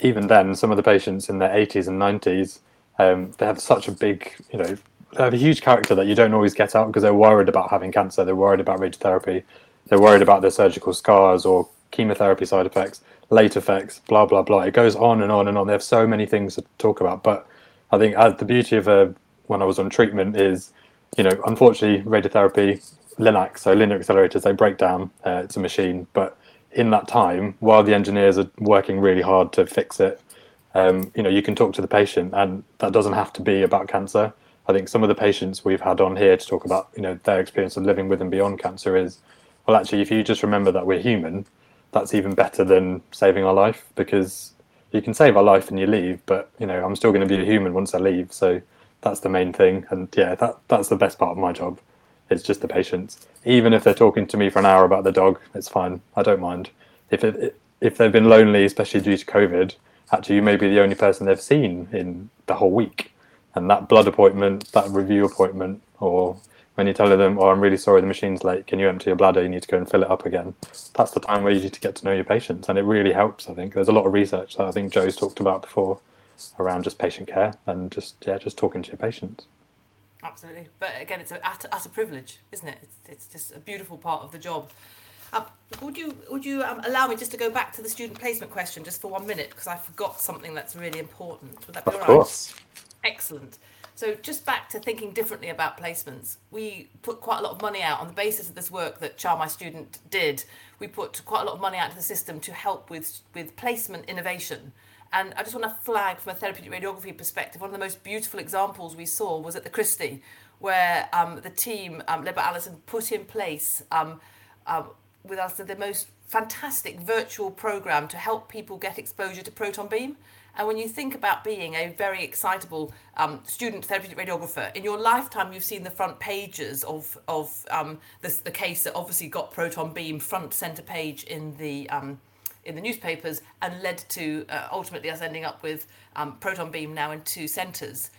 even then, some of the patients in their 80s and 90s um, they have such a big, you know, they have a huge character that you don't always get out because they're worried about having cancer, they're worried about radiotherapy, they're worried about their surgical scars or chemotherapy side effects, late effects, blah blah blah. It goes on and on and on. They have so many things to talk about. But I think as the beauty of uh, when I was on treatment is, you know, unfortunately radiotherapy, LINACs, so linear accelerators, they break down. Uh, it's a machine, but in that time, while the engineers are working really hard to fix it, um, you know, you can talk to the patient, and that doesn't have to be about cancer. I think some of the patients we've had on here to talk about, you know, their experience of living with and beyond cancer is, well, actually, if you just remember that we're human, that's even better than saving our life because you can save our life and you leave, but you know, I'm still going to be a human once I leave. So that's the main thing, and yeah, that that's the best part of my job. It's just the patients. Even if they're talking to me for an hour about the dog, it's fine. I don't mind. If it, if they've been lonely, especially due to COVID, actually you may be the only person they've seen in the whole week. And that blood appointment, that review appointment, or when you tell them, "Oh, I'm really sorry, the machine's late. Can you empty your bladder? You need to go and fill it up again." That's the time where you need to get to know your patients, and it really helps. I think there's a lot of research that I think Joe's talked about before around just patient care and just yeah, just talking to your patients. Absolutely, but again, it's a, at, a privilege, isn't it? It's, it's just a beautiful part of the job. Um, would you would you um, allow me just to go back to the student placement question just for one minute because I forgot something that's really important? Would that be of all right? course. Excellent. So just back to thinking differently about placements, we put quite a lot of money out on the basis of this work that Char, my student, did. We put quite a lot of money out to the system to help with with placement innovation. And I just want to flag from a therapeutic radiography perspective, one of the most beautiful examples we saw was at the Christie, where um, the team, um, led by Alison, put in place um, uh, with us the most fantastic virtual program to help people get exposure to proton beam. And when you think about being a very excitable um, student therapeutic radiographer, in your lifetime you've seen the front pages of, of um, this, the case that obviously got proton beam front centre page in the, um, in the newspapers and led to uh, ultimately us ending up with um, proton beam now in two centres.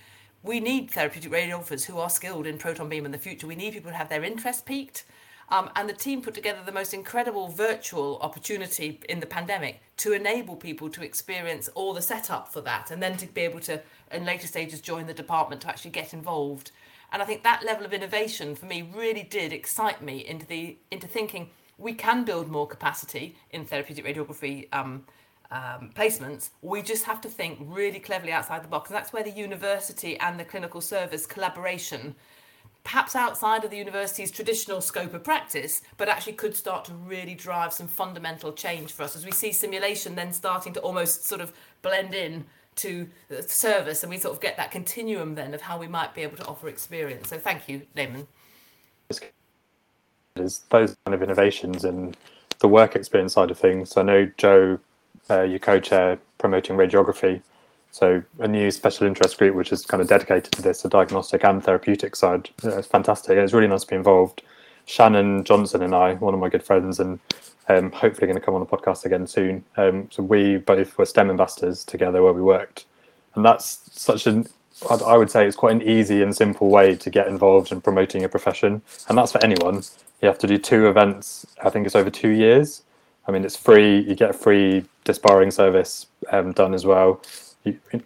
We need therapeutic radiographers who are skilled in proton beam in the future. We need people to have their interest peaked um, and the team put together the most incredible virtual opportunity in the pandemic to enable people to experience all the setup for that and then to be able to, in later stages, join the department to actually get involved. And I think that level of innovation for me really did excite me into the into thinking we can build more capacity in therapeutic radiography um, um, placements. We just have to think really cleverly outside the box, and that's where the university and the clinical service collaboration perhaps outside of the university's traditional scope of practice, but actually could start to really drive some fundamental change for us as we see simulation then starting to almost sort of blend in to the service and we sort of get that continuum then of how we might be able to offer experience. So thank you, Naaman. Is those kind of innovations and the work experience side of things. I know Joe, uh, co-chair promoting radiography so a new special interest group which is kind of dedicated to this, the diagnostic and therapeutic side. It's fantastic. It's really nice to be involved. Shannon Johnson and I, one of my good friends, and um, hopefully going to come on the podcast again soon. Um, so we both were STEM ambassadors together where we worked, and that's such an I would say it's quite an easy and simple way to get involved in promoting a profession, and that's for anyone. You have to do two events. I think it's over two years. I mean, it's free. You get a free disbarring service um, done as well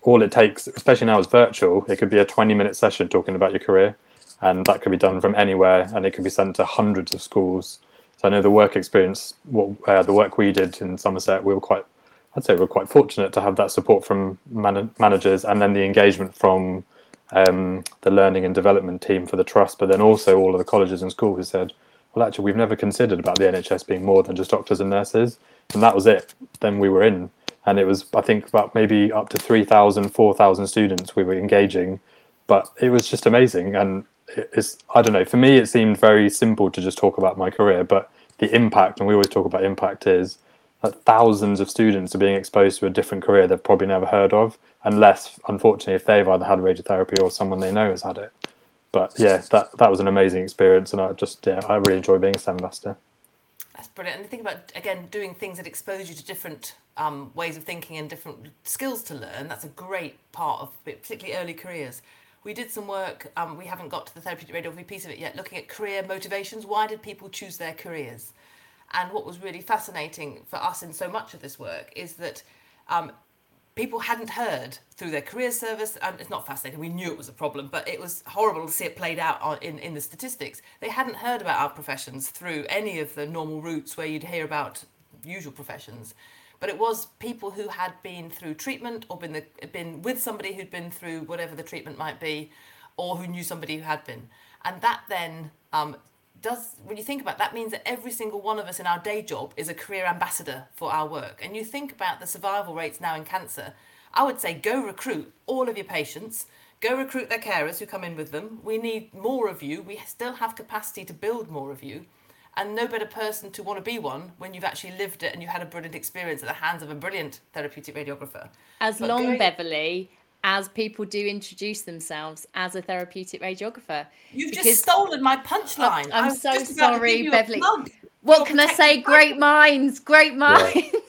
all it takes, especially now it's virtual, it could be a 20 minute session talking about your career. And that could be done from anywhere and it could be sent to hundreds of schools. So I know the work experience, what uh, the work we did in Somerset, we were quite, I'd say we we're quite fortunate to have that support from man- managers and then the engagement from um, the learning and development team for the trust, but then also all of the colleges and schools who said, well, actually, we've never considered about the NHS being more than just doctors and nurses. And that was it. Then we were in and it was I think about maybe up to 3,000, 4,000 students we were engaging, but it was just amazing. And it's I don't know for me it seemed very simple to just talk about my career, but the impact and we always talk about impact is that thousands of students are being exposed to a different career they've probably never heard of, unless unfortunately if they've either had radiotherapy or someone they know has had it. But yeah, that that was an amazing experience, and I just yeah I really enjoy being a STEM. That's brilliant. And think about again doing things that expose you to different um, ways of thinking and different skills to learn. That's a great part of particularly early careers. We did some work. Um, we haven't got to the therapeutic radiography piece of it yet. Looking at career motivations. Why did people choose their careers? And what was really fascinating for us in so much of this work is that um, people hadn't heard through their career service, and it's not fascinating, we knew it was a problem, but it was horrible to see it played out in, in the statistics. They hadn't heard about our professions through any of the normal routes where you'd hear about usual professions. But it was people who had been through treatment or been, the, been with somebody who'd been through whatever the treatment might be, or who knew somebody who had been. And that then um, does when you think about it, that means that every single one of us in our day job is a career ambassador for our work. And you think about the survival rates now in cancer i would say go recruit all of your patients go recruit their carers who come in with them. We need more of you. We still have capacity to build more of you. And no better person to want to be one when you've actually lived it and you had a brilliant experience at the hands of a brilliant therapeutic radiographer. As but long going... Beverley as people do introduce themselves as a therapeutic radiographer. You've because just stolen my punchline. I'm, I'm so sorry, Beverley. What can I say? Great minds, great minds. Yeah.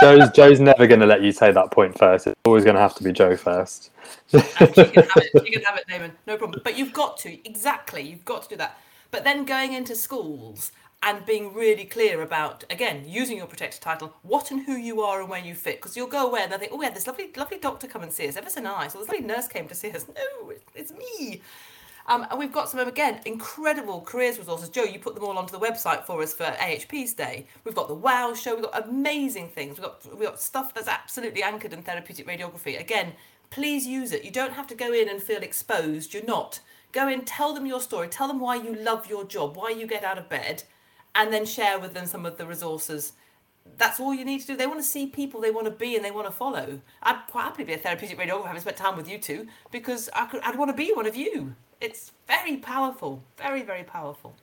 *laughs* Joe's Joe's never going to let you say that point first. It's always going to have to be Joe first. Uh, you can have it. You can have it, Naaman. No problem. But you've got to exactly. You've got to do that. But then going into schools and being really clear about again using your protected title what and who you are and where you fit. Because you'll go away and they'll think oh yeah this lovely lovely doctor come and see us. Ever so nice. Or this lovely nurse came to see us. No it's me. Um, and we've got some again incredible careers resources. Joe you put them all onto the website for us for ahp's day. We've got the wow show. We've got amazing things. We've got we've got stuff that's absolutely anchored in therapeutic radiography. Again please use it. You don't have to go in and feel exposed. You're not. Go in tell them your story. Tell them why you love your job why you get out of bed and then share with them some of the resources that's all you need to do. They want to see people they want to be and they want to follow. I'd quite happily be a therapeutic radiographer having spent time with you two because I could, I'd want to be one of you. It's very powerful, very, very powerful.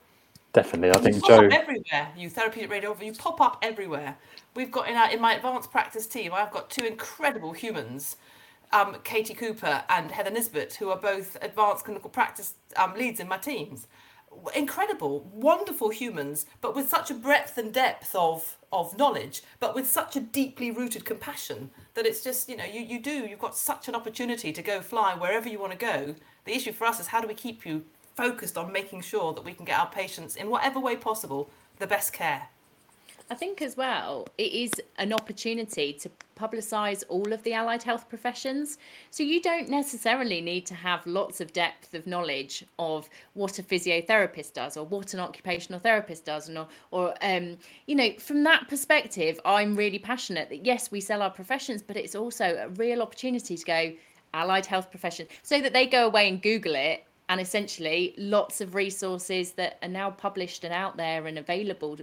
Definitely, I think you Joe. everywhere, you therapeutic radiographer, you pop up everywhere. We've got in our in my advanced practice team, I've got two incredible humans, um, Katie Cooper and Heather Nisbet, who are both advanced clinical practice um, leads in my teams incredible, wonderful humans, but with such a breadth and depth of of knowledge, but with such a deeply rooted compassion that it's just you know you you do you've got such an opportunity to go fly wherever you want to go. The issue for us is how do we keep you focused on making sure that we can get our patients in whatever way possible the best care. I think as well, it is an opportunity to publicise all of the allied health professions. So you don't necessarily need to have lots of depth of knowledge of what a physiotherapist does or what an occupational therapist does, or, or um, you know, from that perspective, I'm really passionate that yes, we sell our professions, but it's also a real opportunity to go allied health profession so that they go away and Google it and essentially lots of resources that are now published and out there and available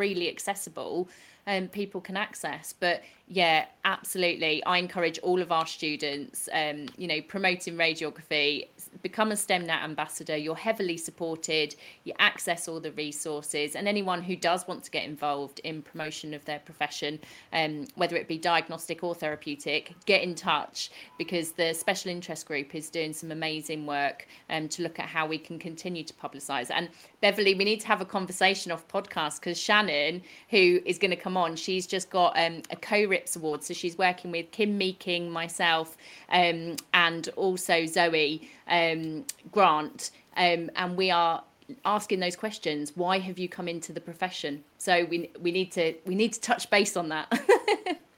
freely accessible um, people can access. But yeah, absolutely. I encourage all of our students, um, you know, promoting radiography, become a STEMNet ambassador. You're heavily supported, you access all the resources, and anyone who does want to get involved in promotion of their profession, um, whether it be diagnostic or therapeutic, get in touch because the special interest group is doing some amazing work um, to look at how we can continue to publicise. And Beverley, we need to have a conversation off podcast because Shannon, who is going to come on, she's just got um, a co-RIPS award. So she's working with Kim Meeking, myself, um, and also Zoe um, Grant. Um, and we are asking those questions. Why have you come into the profession? So we we need to we need to touch base on that. *laughs*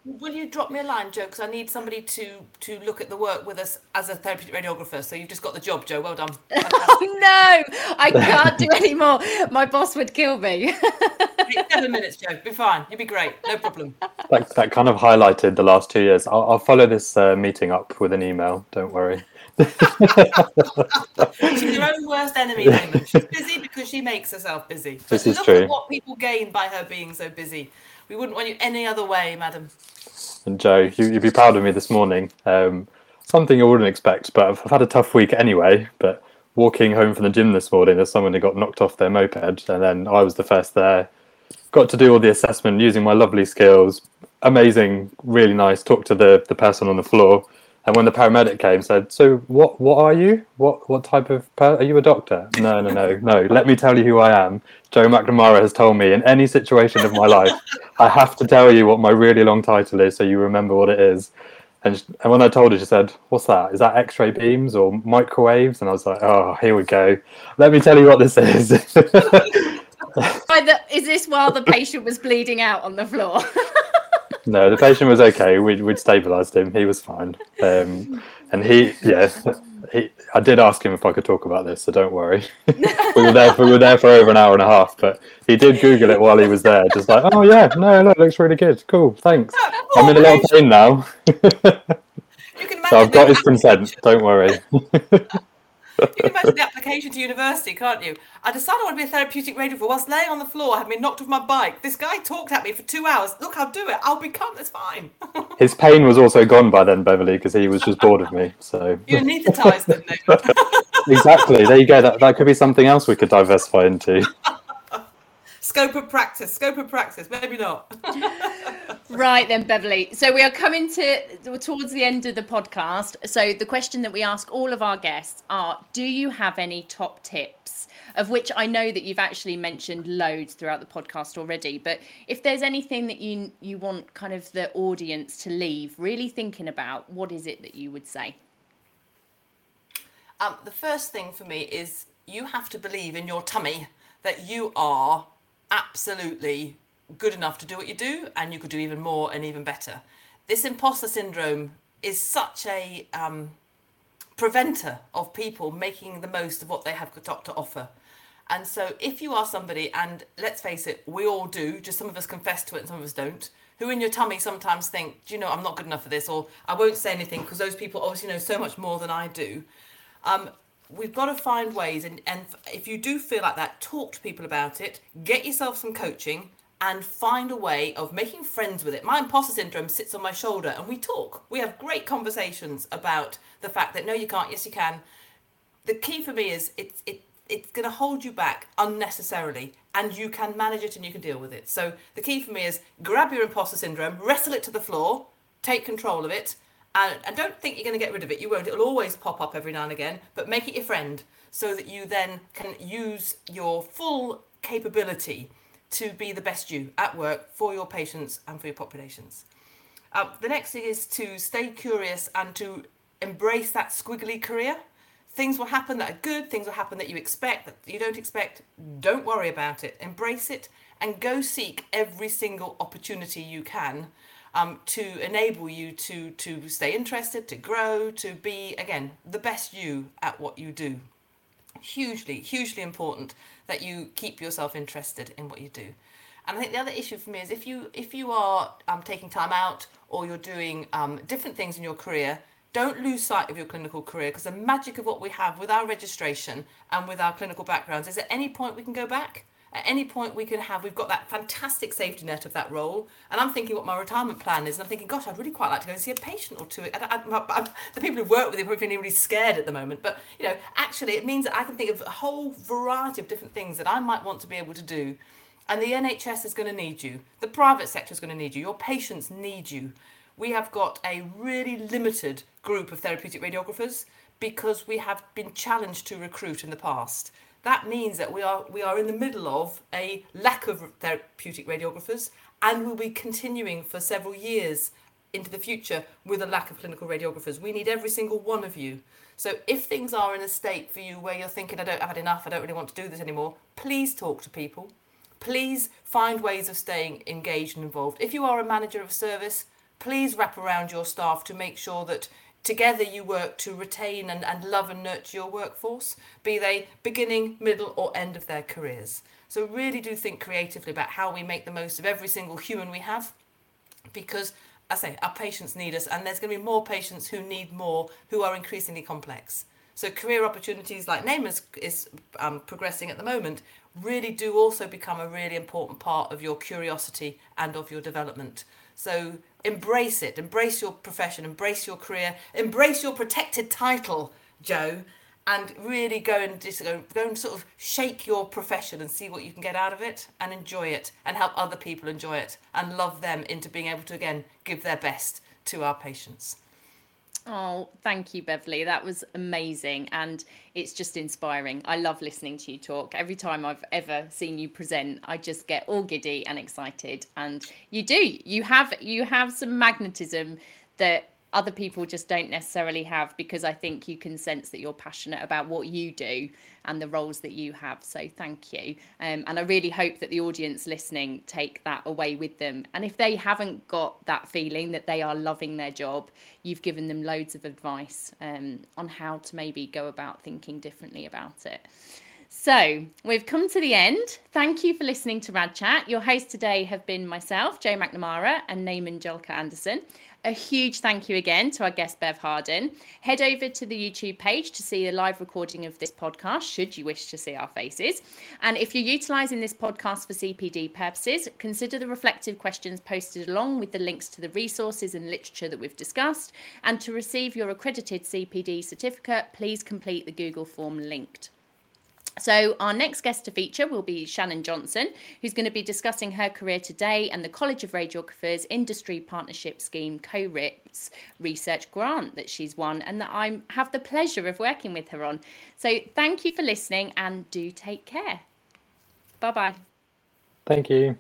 Will you drop me a line, Joe? Because I need somebody to to look at the work with us as a therapeutic radiographer. So you've just got the job, Joe. Well done. *laughs* oh no, I can't do any more. My boss would kill me. *laughs* Seven minutes, Joe. Be fine. You'll be great. No problem. That, that kind of highlighted the last two years. I'll, I'll follow this uh, meeting up with an email. Don't worry. *laughs* She's her own worst enemy, Naaman. She's busy because she makes herself busy. This is look true. At what people gain by her being so busy. We wouldn't want you any other way, madam. And Joe, you, you'd be proud of me this morning. Um, something I wouldn't expect, but I've, I've had a tough week anyway. But walking home from the gym this morning, there's someone who got knocked off their moped, and then I was the first there. Got to do all the assessment using my lovely skills. Amazing, really nice. Talk to the the person on the floor, and when the paramedic came, said, "So what? What are you? What what type of? Per- are you a doctor? No, no, no, no. Let me tell you who I am. Joe McNamara has told me in any situation of my life, I have to tell you what my really long title is, so you remember what it is." And, sh- and when I told her, she said, "What's that? Is that X-ray beams or microwaves?" And I was like, "Oh, here we go. Let me tell you what this is." *laughs* The, is this while the patient was bleeding out on the floor? *laughs* no, the patient was okay. We'd, we'd stabilised him. He was fine. Um, and he, yeah, he, I did ask him if I could talk about this, so don't worry. *laughs* we were there for we were there for over an hour and a half, but he did Google it while he was there, just like, oh yeah, no, look, looks really good, cool, thanks. *laughs* I'm in a lot of pain now, *laughs* You can so I've got his consent. Don't worry. You can imagine the application to university, can't you? I decided I want to be a therapeutic radiographer whilst laying on the floor, having been knocked off my bike. This guy talked at me for two hours. Look, I'll do it. I'll become. It's fine. *laughs* His pain was also gone by then, Beverley, because he was just bored of me. So You anaesthetised them *laughs* exactly, there you go. That that could be something else we could diversify into. *laughs* scope of practice. Scope of practice. Maybe not. *laughs* Right then, Beverley. So we are coming to towards the end of the podcast. So the question that we ask all of our guests are: Do you have any top tips? Of which I know that you've actually mentioned loads throughout the podcast already. But if there's anything that you you want kind of the audience to leave really thinking about, what is it that you would say? Um, the first thing for me is you have to believe in your tummy that you are absolutely good enough to do what you do and you could do even more and even better. This imposter syndrome is such a um, preventer of people making the most of what they have got to offer. And so, if you are somebody, and let's face it, we all do, just some of us confess to it and some of us don't, who in your tummy sometimes think, do you know, I'm not good enough for this, or I won't say anything because those people obviously know so much more than I do. Um, we've got to find ways, and, and if you do feel like that, talk to people about it, get yourself some coaching, and find a way of making friends with it. My imposter syndrome sits on my shoulder, and we talk. We have great conversations about the fact that no, you can't, yes, you can. The key for me is it's it it's going to hold you back unnecessarily, and you can manage it and you can deal with it. So the key for me is grab your imposter syndrome, wrestle it to the floor, take control of it, and, and don't think you're going to get rid of it. You won't. It'll always pop up every now and again, but make it your friend so that you then can use your full capability to be the best you at work for your patients and for your populations. Uh, the next thing is to stay curious and to embrace that squiggly career. Things will happen that are good, things will happen that you expect, that you don't expect. Don't worry about it. Embrace it and go seek every single opportunity you can um, to enable you to, to stay interested, to grow, to be, again, the best you at what you do. Hugely, hugely important that you keep yourself interested in what you do. And I think the other issue for me is if you if you are um, taking time out or you're doing um, different things in your career, don't lose sight of your clinical career because the magic of what we have with our registration and with our clinical backgrounds is at any point we can go back at any point we can have we've got that fantastic safety net of that role and i'm thinking what my retirement plan is and i'm thinking gosh i'd really quite like to go and see a patient or two. I, I, I, the people who work with you are feeling really scared at the moment but you know actually it means that i can think of a whole variety of different things that i might want to be able to do and the nhs is going to need you. The private sector is going to need you. Your patients need you. We have got a really limited group of therapeutic radiographers because we have been challenged to recruit in the past that means that we are we are in the middle of a lack of therapeutic radiographers and will be continuing for several years into the future with a lack of clinical radiographers. We need every single one of you. So if things are in a state for you where you're thinking, I don't have had enough, I don't really want to do this anymore, please talk to people. Please find ways of staying engaged and involved. If you are a manager of service, please wrap around your staff to make sure that Together, you work to retain and, and love and nurture your workforce, be they beginning, middle, or end of their careers. So, really do think creatively about how we make the most of every single human we have, because I say our patients need us, and there's going to be more patients who need more, who are increasingly complex. So, career opportunities like NAME is, is um, progressing at the moment really do also become a really important part of your curiosity and of your development. So embrace it, embrace your profession, embrace your career, embrace your protected title, Joe, and really go and just go, go and sort of shake your profession and see what you can get out of it and enjoy it and help other people enjoy it and love them into being able to again give their best to our patients. Oh, thank you, Beverley. That was amazing. And it's just inspiring. I love listening to you talk. Every time I've ever seen you present, I just get all giddy and excited. And you do. You have you have some magnetism that other people just don't necessarily have because I think you can sense that you're passionate about what you do and the roles that you have. So thank you. Um, and I really hope that the audience listening take that away with them. And if they haven't got that feeling that they are loving their job, you've given them loads of advice um, on how to maybe go about thinking differently about it. So we've come to the end. Thank you for listening to Rad Chat. Your hosts today have been myself, Joe McNamara, and Naaman Julka Anderson. A huge thank you again to our guest Bev Harden. Head over to the YouTube page to see a live recording of this podcast, should you wish to see our faces. And if you're utilising this podcast for CPD purposes, consider the reflective questions posted along with the links to the resources and literature that we've discussed. And to receive your accredited CPD certificate, please complete the Google form linked. So, our next guest to feature will be Shannon Johnson, who's going to be discussing her career today and the College of Radiographers Industry Partnership Scheme CORIPS research grant that she's won and that I have the pleasure of working with her on. So, thank you for listening and do take care. Bye bye. Thank you.